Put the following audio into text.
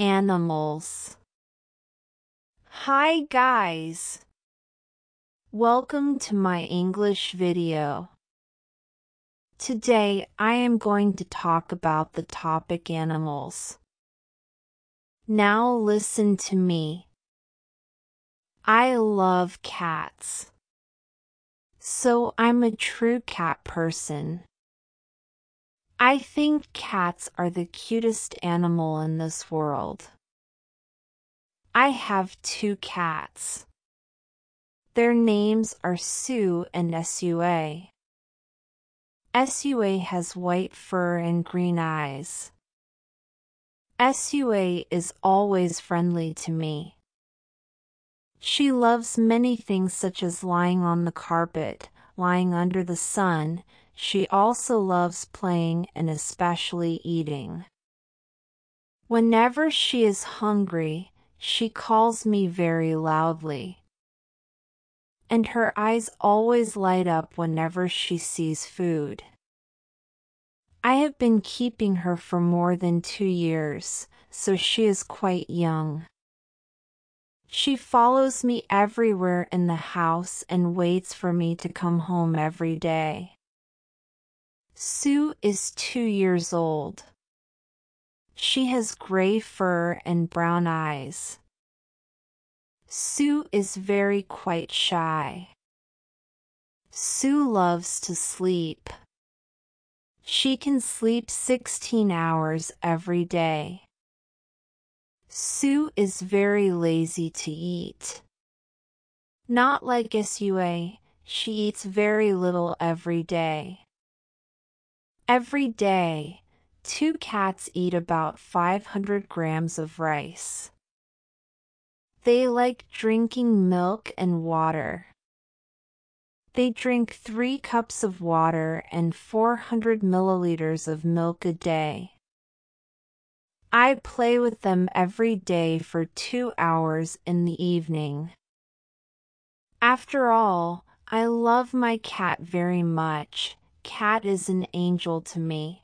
Animals Hi guys! Welcome to my English video. Today I am going to talk about the topic animals. Now listen to me. I love cats. So I'm a true cat person. I think cats are the cutest animal in this world. I have two cats. Their names are Sue and Sua. Sua has white fur and green eyes. Sua is always friendly to me. She loves many things such as lying on the carpet, lying under the sun, she also loves playing and especially eating. Whenever she is hungry, she calls me very loudly. And her eyes always light up whenever she sees food. I have been keeping her for more than two years, so she is quite young. She follows me everywhere in the house and waits for me to come home every day. Sue is two years old. She has gray fur and brown eyes. Sue is very quite shy. Sue loves to sleep. She can sleep 16 hours every day. Sue is very lazy to eat. Not like Sua, she eats very little every day. Every day, two cats eat about 500 grams of rice. They like drinking milk and water. They drink 3 cups of water and 400 milliliters of milk a day. I play with them every day for two hours in the evening. After all, I love my cat very much. Cat is an angel to me.